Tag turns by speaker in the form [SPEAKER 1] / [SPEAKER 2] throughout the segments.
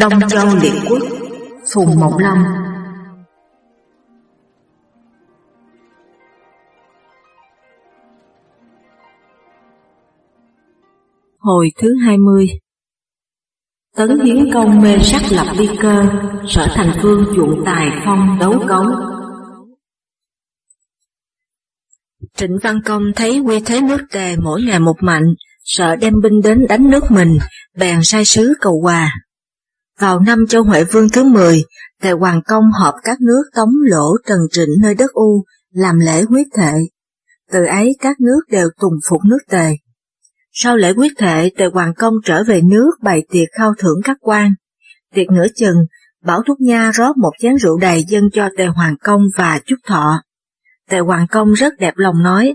[SPEAKER 1] Đông Châu Liệt Quốc Phùng Mộng Long Hồi thứ 20 Tấn Hiến Công mê sắc lập đi cơ, sở thành vương chuộng tài phong đấu cấu. Trịnh Văn Công thấy quy thế nước tề mỗi ngày một mạnh, sợ đem binh đến đánh nước mình, bèn sai sứ cầu hòa. Vào năm Châu Huệ Vương thứ 10, Tề Hoàng Công họp các nước Tống Lỗ Trần Trịnh nơi đất U, làm lễ huyết thệ. Từ ấy các nước đều tùng phục nước Tề. Sau lễ quyết thệ, Tề Hoàng Công trở về nước bày tiệc khao thưởng các quan. Tiệc nửa chừng, Bảo Thúc Nha rót một chén rượu đầy dâng cho Tề Hoàng Công và chúc thọ. Tề Hoàng Công rất đẹp lòng nói,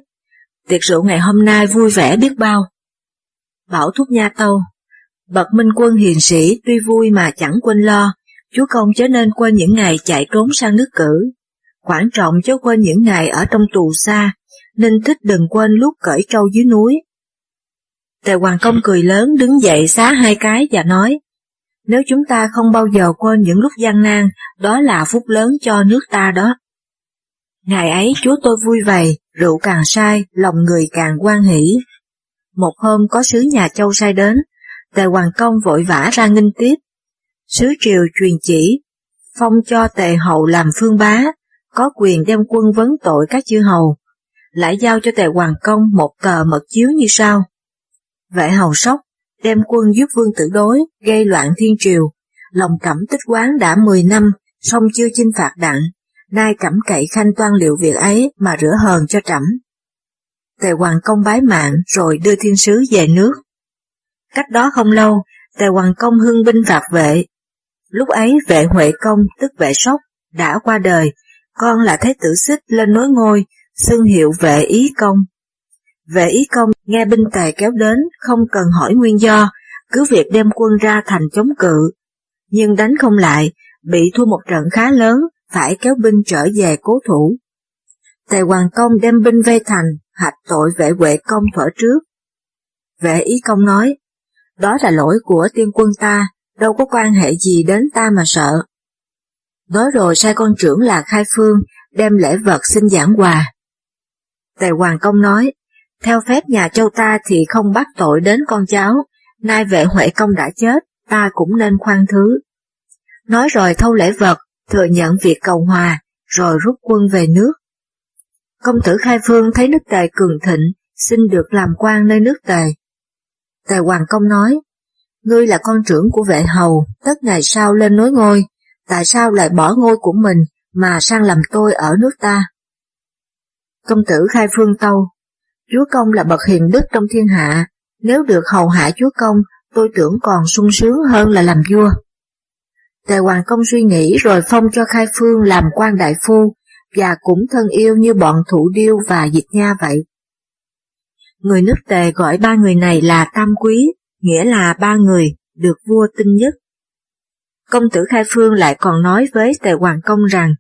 [SPEAKER 1] tiệc rượu ngày hôm nay vui vẻ biết bao. Bảo Thúc Nha tâu, bậc minh quân hiền sĩ tuy vui mà chẳng quên lo, chúa công chớ nên quên những ngày chạy trốn sang nước cử. Quảng trọng chớ quên những ngày ở trong tù xa, nên thích đừng quên lúc cởi trâu dưới núi. Tề Hoàng Công cười lớn đứng dậy xá hai cái và nói, nếu chúng ta không bao giờ quên những lúc gian nan, đó là phúc lớn cho nước ta đó. Ngày ấy chúa tôi vui vầy, rượu càng sai, lòng người càng quan hỷ. Một hôm có sứ nhà châu sai đến, Tề Hoàng Công vội vã ra nghinh tiếp. Sứ triều truyền chỉ, phong cho Tề Hậu làm phương bá, có quyền đem quân vấn tội các chư hầu, lại giao cho Tề Hoàng Công một tờ mật chiếu như sau. Vệ hầu sóc, đem quân giúp vương tử đối, gây loạn thiên triều, lòng cẩm tích quán đã 10 năm, song chưa chinh phạt đặng, nay cẩm cậy khanh toan liệu việc ấy mà rửa hờn cho trẫm. Tề Hoàng Công bái mạng rồi đưa thiên sứ về nước. Cách đó không lâu, Tề Hoàng Công hưng binh phạt vệ. Lúc ấy vệ Huệ Công tức vệ sóc đã qua đời, con là Thế tử xích lên nối ngôi, xưng hiệu vệ ý công. Vệ ý công nghe binh tài kéo đến không cần hỏi nguyên do, cứ việc đem quân ra thành chống cự. Nhưng đánh không lại, bị thua một trận khá lớn, phải kéo binh trở về cố thủ. Tề Hoàng Công đem binh vây thành, hạch tội vệ Huệ Công thở trước. Vệ ý công nói, đó là lỗi của tiên quân ta, đâu có quan hệ gì đến ta mà sợ. Nói rồi sai con trưởng là Khai Phương, đem lễ vật xin giảng hòa. Tề Hoàng Công nói, theo phép nhà châu ta thì không bắt tội đến con cháu, nay vệ Huệ Công đã chết, ta cũng nên khoan thứ. Nói rồi thâu lễ vật, thừa nhận việc cầu hòa, rồi rút quân về nước. Công tử Khai Phương thấy nước Tề cường thịnh, xin được làm quan nơi nước Tề. Tề Hoàng Công nói, ngươi là con trưởng của vệ hầu, tất ngày sau lên nối ngôi, tại sao lại bỏ ngôi của mình mà sang làm tôi ở nước ta? Công tử Khai Phương Tâu, Chúa Công là bậc hiền đức trong thiên hạ, nếu được hầu hạ Chúa Công, tôi tưởng còn sung sướng hơn là làm vua. Tề Hoàng Công suy nghĩ rồi phong cho Khai Phương làm quan đại phu, và cũng thân yêu như bọn thủ điêu và dịch nha vậy. Người nước Tề gọi ba người này là Tam Quý, nghĩa là ba người được vua tin nhất. Công tử Khai Phương lại còn nói với Tề Hoàng Công rằng,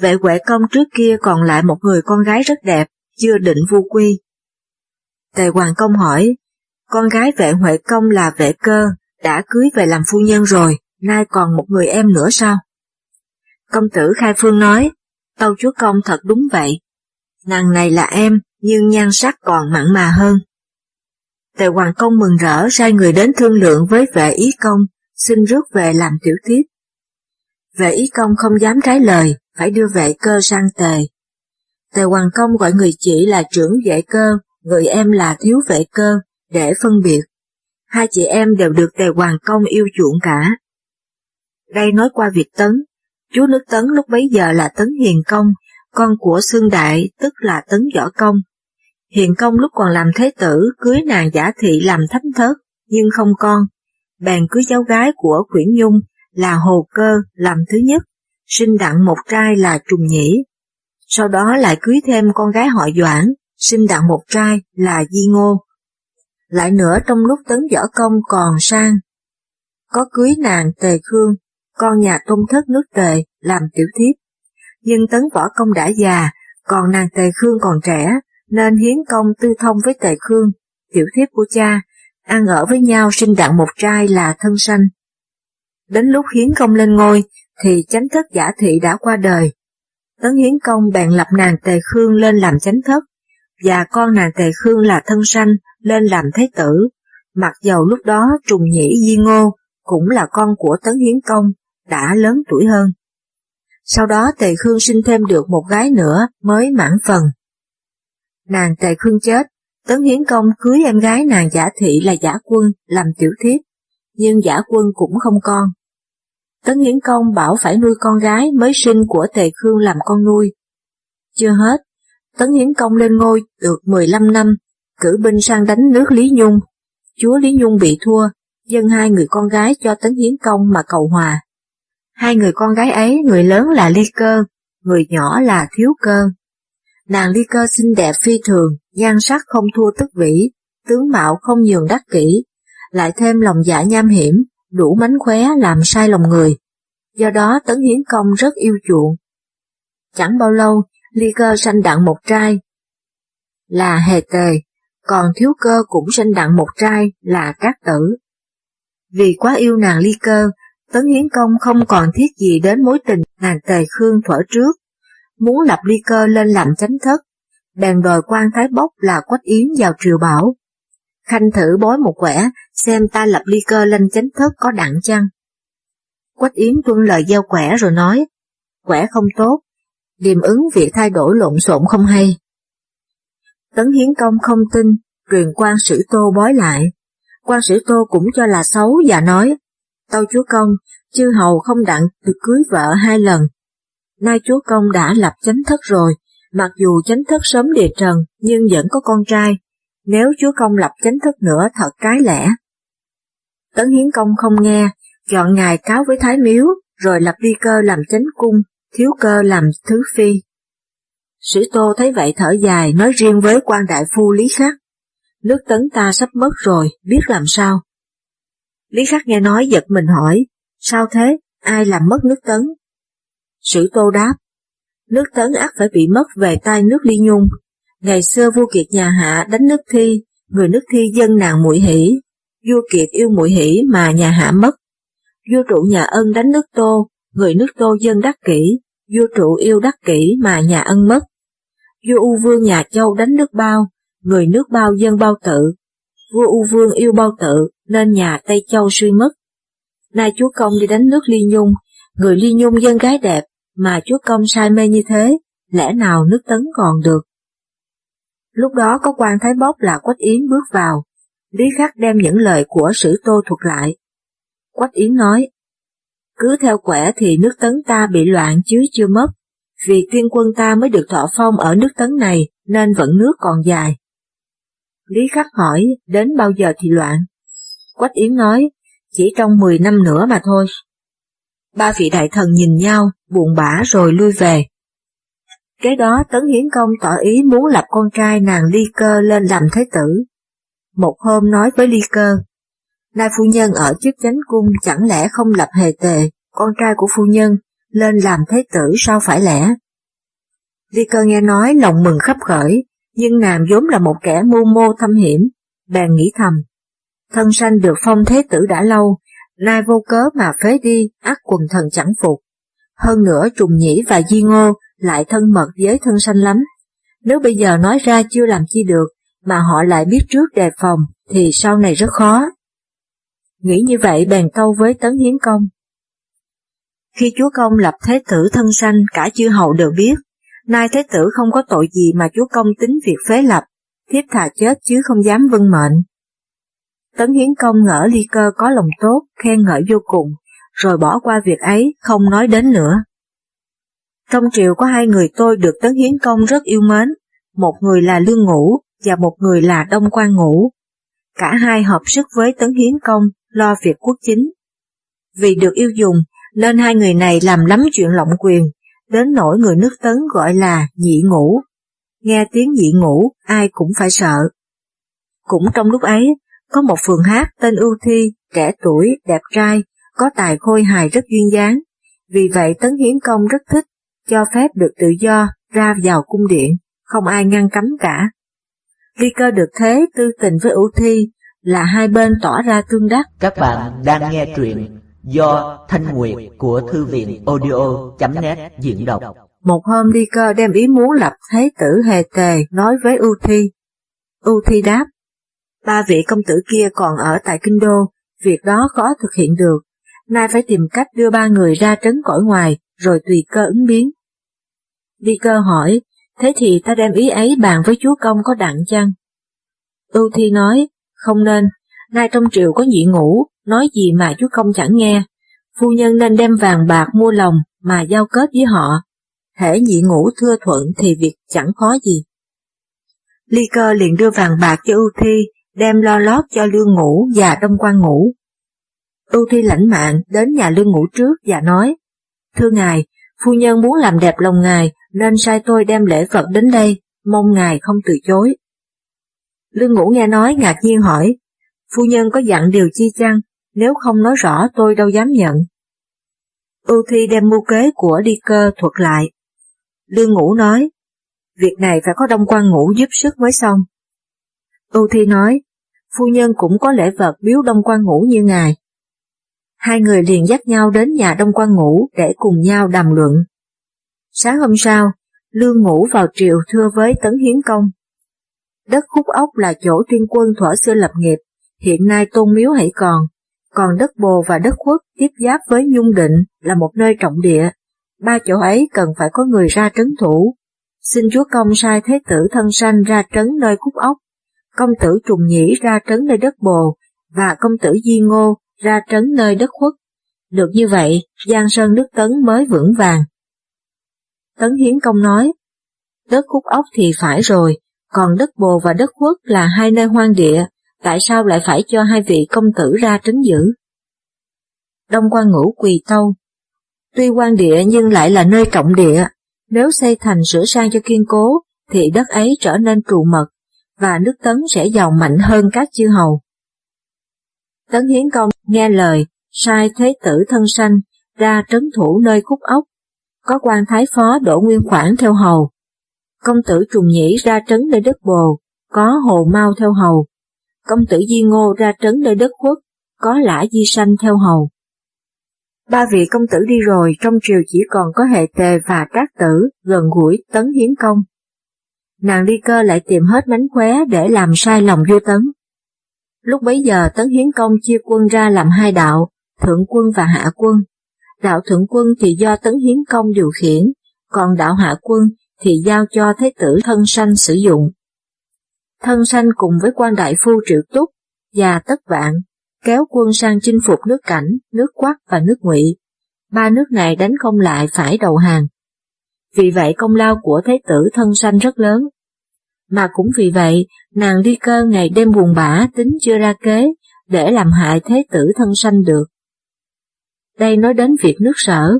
[SPEAKER 1] vệ Huệ Công trước kia còn lại một người con gái rất đẹp, chưa định vu quy. Tề Hoàng Công hỏi, con gái vệ Huệ Công là vệ cơ, đã cưới về làm phu nhân rồi, nay còn một người em nữa sao? Công tử Khai Phương nói, tâu chúa công thật đúng vậy. Nàng này là em, nhưng nhan sắc còn mặn mà hơn. Tề Hoàng Công mừng rỡ sai người đến thương lượng với vệ ý công, xin rước về làm tiểu thiếp. Vệ ý công không dám trái lời, phải đưa vệ cơ sang tề. Tề Hoàng Công gọi người chị là trưởng vệ cơ, người em là thiếu vệ cơ, để phân biệt. Hai chị em đều được Tề Hoàng Công yêu chuộng cả. Đây nói qua việc Tấn, chúa nước Tấn lúc bấy giờ là Tấn Hiền Công, con của Sương Đại tức là Tấn Võ Công. Hiền Công lúc còn làm thế tử cưới nàng giả thị làm thánh thớt, nhưng không con, bèn cưới cháu gái của Quyển Nhung là Hồ Cơ làm thứ nhất, sinh đặng một trai là Trùng Nhĩ. Sau đó lại cưới thêm con gái họ Doãn, sinh đặng một trai là Di Ngô. Lại nữa trong lúc Tấn Võ Công còn sang, có cưới nàng Tề Khương, con nhà tôn thất nước Tề làm tiểu thiếp. Nhưng Tấn Võ Công đã già, còn nàng Tề Khương còn trẻ, nên hiến công tư thông với Tề Khương, tiểu thiếp của cha, ăn ở với nhau sinh đặng một trai là thân sanh. Đến lúc hiến công lên ngôi, thì chánh thất giả thị đã qua đời. Tấn Hiến Công bèn lập nàng Tề Khương lên làm chánh thất, và con nàng Tề Khương là thân sanh lên làm thế tử, mặc dầu lúc đó Trùng Nhĩ Di Ngô cũng là con của Tấn Hiến Công, đã lớn tuổi hơn. Sau đó Tề Khương sinh thêm được một gái nữa mới mãn phần. Nàng Tề Khương chết, Tấn Hiến Công cưới em gái nàng giả thị là giả quân làm tiểu thiếp, nhưng giả quân cũng không con. Tấn Hiến Công bảo phải nuôi con gái mới sinh của Tề Khương làm con nuôi. Chưa hết, Tấn Hiến Công lên ngôi được 15 năm, cử binh sang đánh nước Lý Nhung. Chúa Lý Nhung bị thua, dân hai người con gái cho Tấn Hiến Công mà cầu hòa. Hai người con gái ấy, người lớn là Ly Cơ, người nhỏ là Thiếu Cơ. Nàng Ly Cơ xinh đẹp phi thường, nhan sắc không thua tức vĩ, tướng mạo không nhường đắc kỹ, lại thêm lòng dạ nham hiểm, đủ mánh khóe làm sai lòng người. Do đó Tấn Hiến Công rất yêu chuộng. Chẳng bao lâu, Ly Cơ sanh đặng một trai, là Hề Tề, còn Thiếu Cơ cũng sanh đặng một trai là Cát Tử. Vì quá yêu nàng Ly Cơ, Tấn Hiến Công không còn thiết gì đến mối tình nàng Tề Khương thuở trước, muốn lập Ly Cơ lên làm chánh thất, bèn đòi quan Thái Bốc là Quách Yến vào triều bảo. Khanh thử bói một quẻ, xem ta lập ly cơ lên chánh thất có đặng chăng. Quách Yến tuân lời giao quẻ rồi nói, quẻ không tốt, điềm ứng việc thay đổi lộn xộn không hay. Tấn Hiến Công không tin, truyền quan sử tô bói lại. quan sử tô cũng cho là xấu và nói, tâu chúa công, chư hầu không đặng được cưới vợ hai lần. Nay chúa công đã lập chánh thất rồi, mặc dù chánh thất sớm địa trần nhưng vẫn có con trai, nếu chúa công lập chánh thất nữa thật cái lẽ. Tấn Hiến Công không nghe, chọn ngài cáo với Thái Miếu, rồi lập vi cơ làm chánh cung, thiếu cơ làm thứ phi. Sử Tô thấy vậy thở dài nói riêng với quan đại phu Lý Khắc, nước tấn ta sắp mất rồi, biết làm sao. Lý Khắc nghe nói giật mình hỏi, sao thế, ai làm mất nước tấn? Sử Tô đáp, nước tấn ắt phải bị mất về tay nước Ly Nhung. Ngày xưa vua kiệt nhà hạ đánh nước thi, người nước thi dân nàng muội hỷ, vua kiệt yêu muội hỷ mà nhà hạ mất. Vua trụ nhà ân đánh nước tô, người nước tô dân đắc kỷ, vua trụ yêu đắc kỷ mà nhà ân mất. Vua U Vương nhà Châu đánh nước bao, người nước bao dân bao tự. Vua U Vương yêu bao tự, nên nhà Tây Châu suy mất. Nay chúa công đi đánh nước Ly Nhung, người Ly Nhung dân gái đẹp, mà chúa công sai mê như thế, lẽ nào nước tấn còn được? Lúc đó có quan Thái Bốc là Quách Yến bước vào, Lý Khắc đem những lời của sử tô thuật lại. Quách Yến nói, cứ theo quẻ thì nước tấn ta bị loạn chứ chưa mất, vì tiên quân ta mới được thọ phong ở nước tấn này nên vẫn nước còn dài. Lý Khắc hỏi, đến bao giờ thì loạn? Quách Yến nói, chỉ trong 10 năm nữa mà thôi. Ba vị đại thần nhìn nhau, buồn bã rồi lui về. Kế đó Tấn Hiến Công tỏ ý muốn lập con trai nàng Ly Cơ lên làm thế tử. Một hôm nói với Ly Cơ, Nay phu nhân ở chức chánh cung chẳng lẽ không lập hề tề, con trai của phu nhân, lên làm thế tử sao phải lẽ? Ly Cơ nghe nói lòng mừng khắp khởi, nhưng nàng vốn là một kẻ mưu mô thâm hiểm, bèn nghĩ thầm. Thân sanh được phong thế tử đã lâu, nay vô cớ mà phế đi, ác quần thần chẳng phục. Hơn nữa trùng nhĩ và di ngô lại thân mật với thân sanh lắm. Nếu bây giờ nói ra chưa làm chi được, mà họ lại biết trước đề phòng, thì sau này rất khó. Nghĩ như vậy bèn câu với Tấn Hiến Công. Khi chúa công lập thế tử thân sanh cả chư hầu đều biết, nay thế tử không có tội gì mà chúa công tính việc phế lập, thiếp thà chết chứ không dám vâng mệnh. Tấn Hiến Công ngỡ ly cơ có lòng tốt, khen ngợi vô cùng, rồi bỏ qua việc ấy, không nói đến nữa. Trong triều có hai người tôi được Tấn Hiến Công rất yêu mến, một người là Lương Ngũ và một người là Đông Quan Ngũ. Cả hai hợp sức với Tấn Hiến Công lo việc quốc chính. Vì được yêu dùng nên hai người này làm lắm chuyện lộng quyền, đến nỗi người nước Tấn gọi là nhị ngũ. Nghe tiếng nhị ngũ ai cũng phải sợ. Cũng trong lúc ấy, có một phường hát tên Ưu Thi, trẻ tuổi, đẹp trai, có tài khôi hài rất duyên dáng. Vì vậy Tấn Hiến Công rất thích, cho phép được tự do ra vào cung điện, không ai ngăn cấm cả. Ly cơ được thế tư tình với Ưu Thi là hai bên tỏ ra tương đắc.
[SPEAKER 2] Các bạn đang nghe truyện do Thanh Nguyệt của Thư viện audio.net diễn đọc.
[SPEAKER 1] Một hôm đi cơ đem ý muốn lập Thái tử Hề Tề nói với ưu Thi. ưu Thi đáp, ba vị công tử kia còn ở tại Kinh Đô, việc đó khó thực hiện được, nay phải tìm cách đưa ba người ra trấn cõi ngoài, rồi tùy cơ ứng biến. Vi cơ hỏi, thế thì ta đem ý ấy bàn với chúa công có đặng chăng? ưu Thi nói, không nên, nay trong triều có nhị ngũ, nói gì mà chúa công chẳng nghe, phu nhân nên đem vàng bạc mua lòng mà giao kết với họ, thể nhị ngũ thưa thuận thì việc chẳng khó gì. Ly cơ liền đưa vàng bạc cho ưu thi, đem lo lót cho lương ngũ và đông quan ngũ. Tu thi lãnh mạng đến nhà lương ngũ trước và nói, Thưa ngài, phu nhân muốn làm đẹp lòng ngài nên sai tôi đem lễ vật đến đây, mong ngài không từ chối. Lương ngũ nghe nói ngạc nhiên hỏi, phu nhân có dặn điều chi chăng, nếu không nói rõ tôi đâu dám nhận. Ưu Thi đem mưu kế của đi cơ thuật lại. Lương Ngũ nói, việc này phải có đông quan ngũ giúp sức mới xong. Ưu Thi nói, phu nhân cũng có lễ vật biếu đông quan ngũ như ngài. Hai người liền dắt nhau đến nhà đông quan ngũ để cùng nhau đàm luận. Sáng hôm sau, Lương Ngũ vào triều thưa với Tấn Hiến Công. Đất khúc ốc là chỗ tuyên quân thuở xưa lập nghiệp, hiện nay tôn miếu hãy còn, còn đất bồ và đất khuất tiếp giáp với Nhung Định là một nơi trọng địa, ba chỗ ấy cần phải có người ra trấn thủ. Xin Chúa Công sai Thế tử thân sanh ra trấn nơi khúc ốc, công tử Trùng Nhĩ ra trấn nơi đất bồ, và công tử Di Ngô ra trấn nơi đất khuất. Được như vậy, Giang Sơn nước Tấn mới vững vàng. Tấn Hiến Công nói, đất khúc ốc thì phải rồi, còn đất bồ và đất khuất là hai nơi hoang địa, tại sao lại phải cho hai vị công tử ra trấn giữ? Đông quan ngũ quỳ tâu. Tuy quan địa nhưng lại là nơi trọng địa, nếu xây thành sửa sang cho kiên cố, thì đất ấy trở nên trụ mật, và nước Tấn sẽ giàu mạnh hơn các chư hầu. Tấn Hiến Công nghe lời, sai thế tử thân sanh ra trấn thủ nơi khúc ốc, có quan thái phó đổ nguyên khoản theo hầu. Công tử trùng nhĩ ra trấn nơi đất bồ, có hồ mau theo hầu, công tử Di Ngô ra trấn nơi đất quốc, có lã Di Sanh theo hầu. Ba vị công tử đi rồi, trong triều chỉ còn có hệ tề và trác tử, gần gũi tấn hiến công. Nàng ly cơ lại tìm hết mánh khóe để làm sai lòng vua tấn. Lúc bấy giờ tấn hiến công chia quân ra làm hai đạo, thượng quân và hạ quân. Đạo thượng quân thì do tấn hiến công điều khiển, còn đạo hạ quân thì giao cho thế tử thân sanh sử dụng thân sanh cùng với quan đại phu triệu túc và tất vạn, kéo quân sang chinh phục nước cảnh, nước quắc và nước ngụy. Ba nước này đánh không lại phải đầu hàng. Vì vậy công lao của thế tử thân sanh rất lớn. Mà cũng vì vậy, nàng đi cơ ngày đêm buồn bã tính chưa ra kế, để làm hại thế tử thân sanh được. Đây nói đến việc nước sở.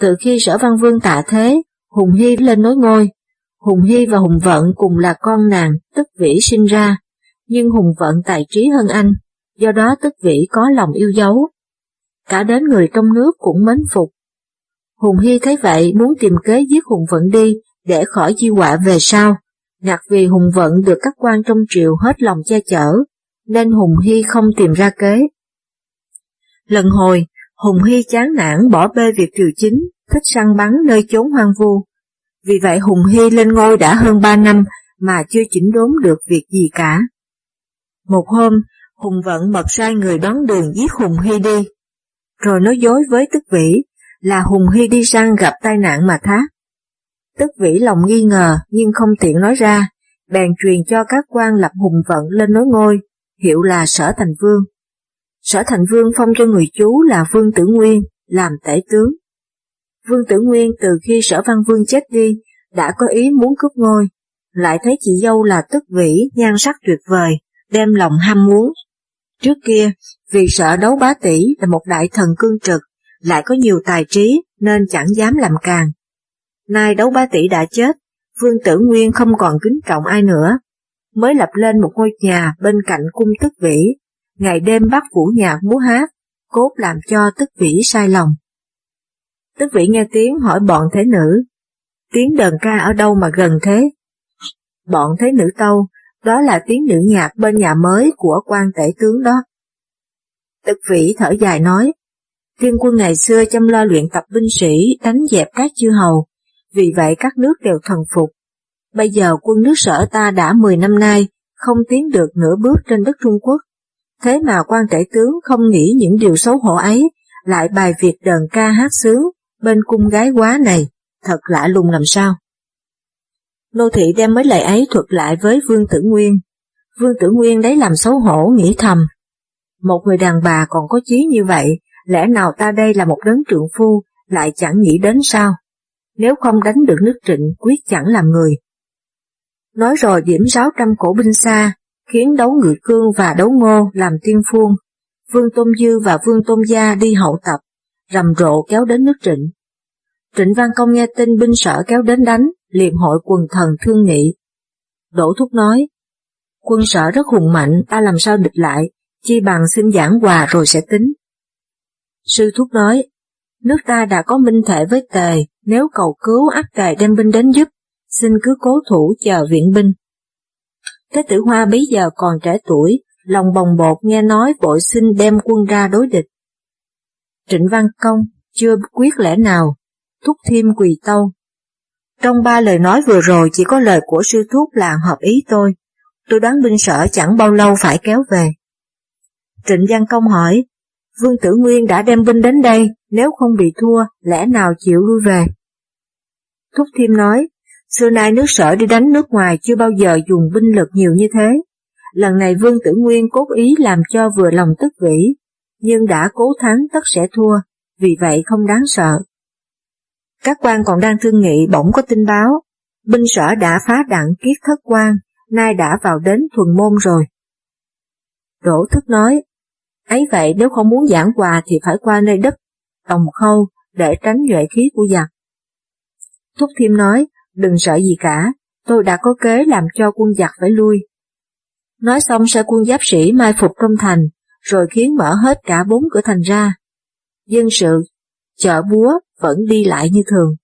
[SPEAKER 1] Từ khi sở văn vương tạ thế, Hùng Hy lên nối ngôi, Hùng Hy và Hùng Vận cùng là con nàng, tức vĩ sinh ra, nhưng Hùng Vận tài trí hơn anh, do đó tức vĩ có lòng yêu dấu. Cả đến người trong nước cũng mến phục. Hùng Hy thấy vậy muốn tìm kế giết Hùng Vận đi để khỏi chi họa về sau, ngặt vì Hùng Vận được các quan trong triều hết lòng che chở, nên Hùng Hy không tìm ra kế. Lần hồi, Hùng Hy chán nản bỏ bê việc triều chính, thích săn bắn nơi chốn hoang vu, vì vậy Hùng Hy lên ngôi đã hơn ba năm mà chưa chỉnh đốn được việc gì cả. Một hôm, Hùng Vận mật sai người đón đường giết Hùng Hy đi, rồi nói dối với Tức Vĩ là Hùng Hy đi săn gặp tai nạn mà thác. Tức Vĩ lòng nghi ngờ nhưng không tiện nói ra, bèn truyền cho các quan lập Hùng Vận lên nối ngôi, hiệu là Sở Thành Vương. Sở Thành Vương phong cho người chú là Vương Tử Nguyên, làm tể tướng. Vương Tử Nguyên từ khi sở văn vương chết đi, đã có ý muốn cướp ngôi, lại thấy chị dâu là tức vĩ, nhan sắc tuyệt vời, đem lòng ham muốn. Trước kia, vì sợ đấu bá tỷ là một đại thần cương trực, lại có nhiều tài trí nên chẳng dám làm càng. Nay đấu ba tỷ đã chết, Vương Tử Nguyên không còn kính trọng ai nữa, mới lập lên một ngôi nhà bên cạnh cung tức vĩ, ngày đêm bắt vũ nhạc múa hát, cốt làm cho tức vĩ sai lòng. Tức vĩ nghe tiếng hỏi bọn thế nữ, tiếng đờn ca ở đâu mà gần thế? Bọn thế nữ tâu, đó là tiếng nữ nhạc bên nhà mới của quan tể tướng đó. Tức vĩ thở dài nói, Tiên quân ngày xưa chăm lo luyện tập binh sĩ đánh dẹp các chư hầu, vì vậy các nước đều thần phục. Bây giờ quân nước sở ta đã 10 năm nay không tiến được nửa bước trên đất Trung Quốc. Thế mà quan tể tướng không nghĩ những điều xấu hổ ấy, lại bài việc đờn ca hát sướng bên cung gái quá này, thật lạ lùng làm sao. Nô thị đem mấy lời ấy thuật lại với Vương Tử Nguyên. Vương Tử Nguyên đấy làm xấu hổ nghĩ thầm. Một người đàn bà còn có chí như vậy, lẽ nào ta đây là một đấng trượng phu, lại chẳng nghĩ đến sao? Nếu không đánh được nước trịnh quyết chẳng làm người. Nói rồi điểm 600 cổ binh xa, khiến đấu ngự cương và đấu ngô làm tiên phuông. Vương Tôn Dư và Vương Tôn Gia đi hậu tập, rầm rộ kéo đến nước trịnh. Trịnh Văn Công nghe tin binh sở kéo đến đánh, liền hội quần thần thương nghị. Đỗ Thúc nói, quân sở rất hùng mạnh, ta làm sao địch lại, chi bằng xin giảng hòa rồi sẽ tính. Sư Thúc nói, nước ta đã có minh thể với tề, nếu cầu cứu ác tề đem binh đến giúp, xin cứ cố thủ chờ viện binh. Thế tử Hoa bấy giờ còn trẻ tuổi, lòng bồng bột nghe nói vội xin đem quân ra đối địch. Trịnh Văn Công chưa quyết lẽ nào, thúc thêm quỳ tâu. Trong ba lời nói vừa rồi chỉ có lời của sư thúc là hợp ý tôi, tôi đoán binh sở chẳng bao lâu phải kéo về. Trịnh Văn Công hỏi, Vương Tử Nguyên đã đem binh đến đây, nếu không bị thua, lẽ nào chịu lui về? Thúc Thiêm nói, xưa nay nước sở đi đánh nước ngoài chưa bao giờ dùng binh lực nhiều như thế. Lần này Vương Tử Nguyên cốt ý làm cho vừa lòng tức vĩ, nhưng đã cố thắng tất sẽ thua, vì vậy không đáng sợ. Các quan còn đang thương nghị bỗng có tin báo, binh sở đã phá đặng kiết thất quan, nay đã vào đến thuần môn rồi. Đỗ thức nói, ấy vậy nếu không muốn giảng quà thì phải qua nơi đất, tòng khâu, để tránh nhuệ khí của giặc. Thúc Thiêm nói, đừng sợ gì cả, tôi đã có kế làm cho quân giặc phải lui. Nói xong sẽ quân giáp sĩ mai phục trong thành, rồi khiến mở hết cả bốn cửa thành ra. Dân sự, chợ búa vẫn đi lại như thường.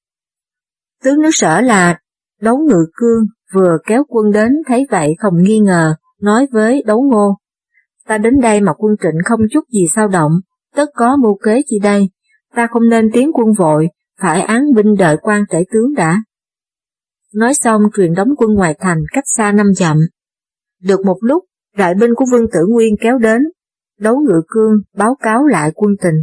[SPEAKER 1] Tướng nước sở là đấu ngự cương vừa kéo quân đến thấy vậy không nghi ngờ, nói với đấu ngô. Ta đến đây mà quân trịnh không chút gì sao động, tất có mưu kế chi đây, ta không nên tiến quân vội, phải án binh đợi quan tể tướng đã. Nói xong truyền đóng quân ngoài thành cách xa năm dặm. Được một lúc, đại binh của Vương Tử Nguyên kéo đến, đấu ngựa cương báo cáo lại quân tình.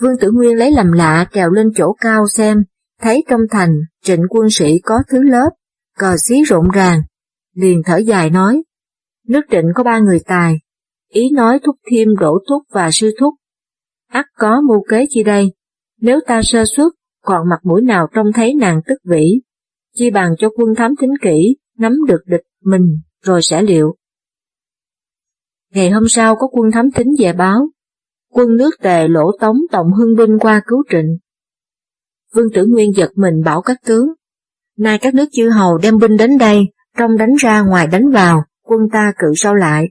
[SPEAKER 1] Vương Tử Nguyên lấy làm lạ trèo lên chỗ cao xem, thấy trong thành trịnh quân sĩ có thứ lớp, cờ xí rộn ràng, liền thở dài nói, nước trịnh có ba người tài, ý nói thúc thiêm đổ thúc và sư thúc. ắt có mưu kế chi đây, nếu ta sơ suất, còn mặt mũi nào trông thấy nàng tức vĩ, chi bằng cho quân thám thính kỹ, nắm được địch mình, rồi sẽ liệu. Ngày hôm sau có quân thám thính về báo, quân nước tề lỗ tống tổng hưng binh qua cứu trịnh. Vương Tử Nguyên giật mình bảo các tướng, nay các nước chư hầu đem binh đến đây, trong đánh ra ngoài đánh vào, quân ta cự sau lại,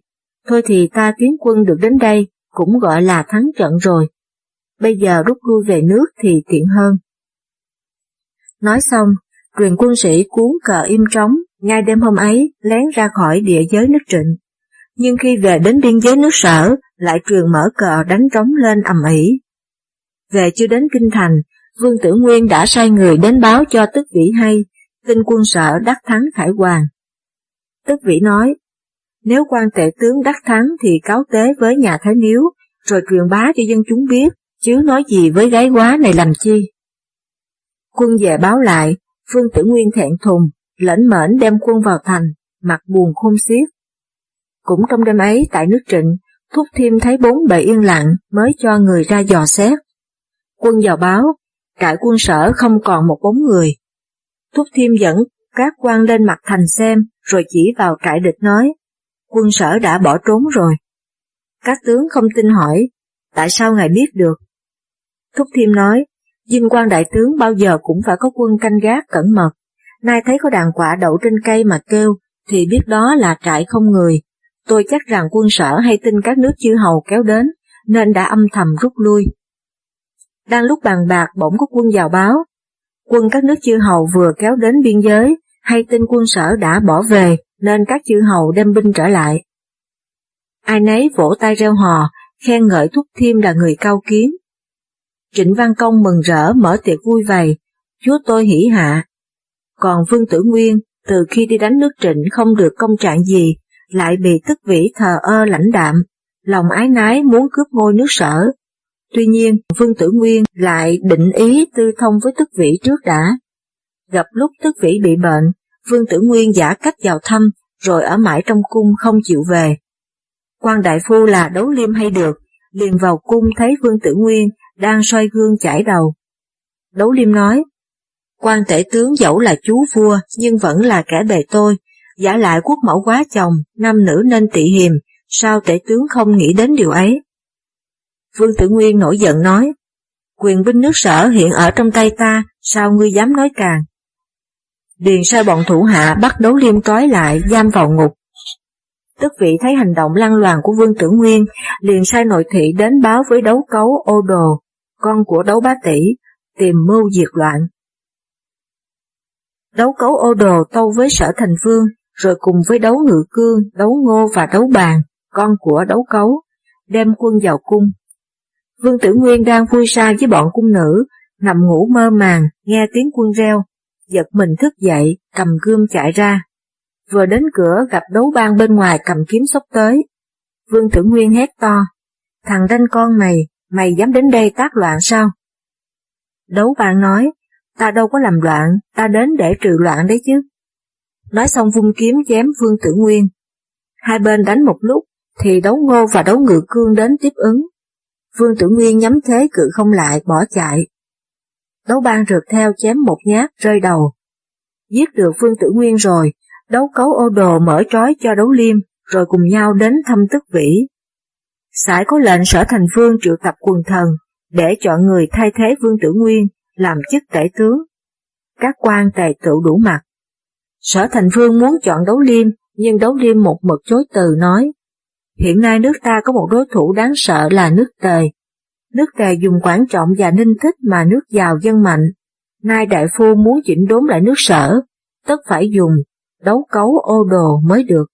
[SPEAKER 1] thôi thì ta tiến quân được đến đây, cũng gọi là thắng trận rồi. Bây giờ rút lui về nước thì tiện hơn. Nói xong, truyền quân sĩ cuốn cờ im trống, ngay đêm hôm ấy lén ra khỏi địa giới nước trịnh. Nhưng khi về đến biên giới nước sở, lại truyền mở cờ đánh trống lên ầm ĩ. Về chưa đến kinh thành, Vương Tử Nguyên đã sai người đến báo cho Tức Vĩ hay, tin quân sở đắc thắng Khải Hoàng. Tức Vĩ nói, nếu quan tể tướng đắc thắng thì cáo tế với nhà Thái Miếu, rồi truyền bá cho dân chúng biết, chứ nói gì với gái quá này làm chi. Quân về báo lại, phương Tử Nguyên thẹn thùng, lẫn mệnh đem quân vào thành, mặt buồn khôn xiết. Cũng trong đêm ấy tại nước Trịnh, Thúc Thiêm thấy bốn bề yên lặng mới cho người ra dò xét. Quân vào báo, trại quân sở không còn một bóng người. Thúc Thiêm dẫn các quan lên mặt thành xem, rồi chỉ vào trại địch nói, quân sở đã bỏ trốn rồi. Các tướng không tin hỏi, tại sao ngài biết được? Thúc Thiêm nói, Dinh quan đại tướng bao giờ cũng phải có quân canh gác cẩn mật, nay thấy có đàn quả đậu trên cây mà kêu, thì biết đó là trại không người. Tôi chắc rằng quân sở hay tin các nước chư hầu kéo đến, nên đã âm thầm rút lui. Đang lúc bàn bạc bỗng có quân vào báo, quân các nước chư hầu vừa kéo đến biên giới, hay tin quân sở đã bỏ về, nên các chư hầu đem binh trở lại. Ai nấy vỗ tay reo hò, khen ngợi Thúc Thiêm là người cao kiến, Trịnh Văn Công mừng rỡ mở tiệc vui vầy, chúa tôi hỉ hạ. Còn Vương Tử Nguyên, từ khi đi đánh nước trịnh không được công trạng gì, lại bị tức vĩ thờ ơ lãnh đạm, lòng ái nái muốn cướp ngôi nước sở. Tuy nhiên, Vương Tử Nguyên lại định ý tư thông với tức vĩ trước đã. Gặp lúc tức vĩ bị bệnh, Vương Tử Nguyên giả cách vào thăm, rồi ở mãi trong cung không chịu về. quan đại phu là đấu liêm hay được, liền vào cung thấy Vương Tử Nguyên đang soi gương chải đầu. Đấu liêm nói, quan tể tướng dẫu là chú vua nhưng vẫn là kẻ bề tôi, giả lại quốc mẫu quá chồng, nam nữ nên tị hiềm, sao tể tướng không nghĩ đến điều ấy? Vương Tử Nguyên nổi giận nói, quyền binh nước sở hiện ở trong tay ta, sao ngươi dám nói càng? Điền sai bọn thủ hạ bắt đấu liêm trói lại, giam vào ngục. Tức vị thấy hành động lăng loàn của Vương Tử Nguyên, liền sai nội thị đến báo với đấu cấu ô đồ, con của đấu bá tỷ, tìm mưu diệt loạn. Đấu cấu ô đồ tâu với sở thành vương, rồi cùng với đấu ngự cương, đấu ngô và đấu bàn, con của đấu cấu, đem quân vào cung. Vương Tử Nguyên đang vui sa với bọn cung nữ, nằm ngủ mơ màng, nghe tiếng quân reo, giật mình thức dậy, cầm gươm chạy ra. Vừa đến cửa gặp đấu bang bên ngoài cầm kiếm sốc tới. Vương Tử Nguyên hét to, thằng đanh con này, mày dám đến đây tác loạn sao? Đấu bang nói, ta đâu có làm loạn, ta đến để trừ loạn đấy chứ. Nói xong vung kiếm chém Vương Tử Nguyên. Hai bên đánh một lúc, thì đấu ngô và đấu ngự cương đến tiếp ứng. Vương Tử Nguyên nhắm thế cự không lại, bỏ chạy. Đấu ban rượt theo chém một nhát rơi đầu. Giết được Vương Tử Nguyên rồi, đấu cấu ô đồ mở trói cho đấu liêm, rồi cùng nhau đến thăm tức vĩ. Sải có lệnh sở thành vương triệu tập quần thần, để chọn người thay thế Vương Tử Nguyên, làm chức tể tướng. Các quan tài tự đủ mặt. Sở thành vương muốn chọn đấu liêm, nhưng đấu liêm một mực chối từ nói, hiện nay nước ta có một đối thủ đáng sợ là nước tề. Nước tề dùng quản trọng và ninh thích mà nước giàu dân mạnh. Nay đại phu muốn chỉnh đốn lại nước sở, tất phải dùng đấu cấu ô đồ mới được.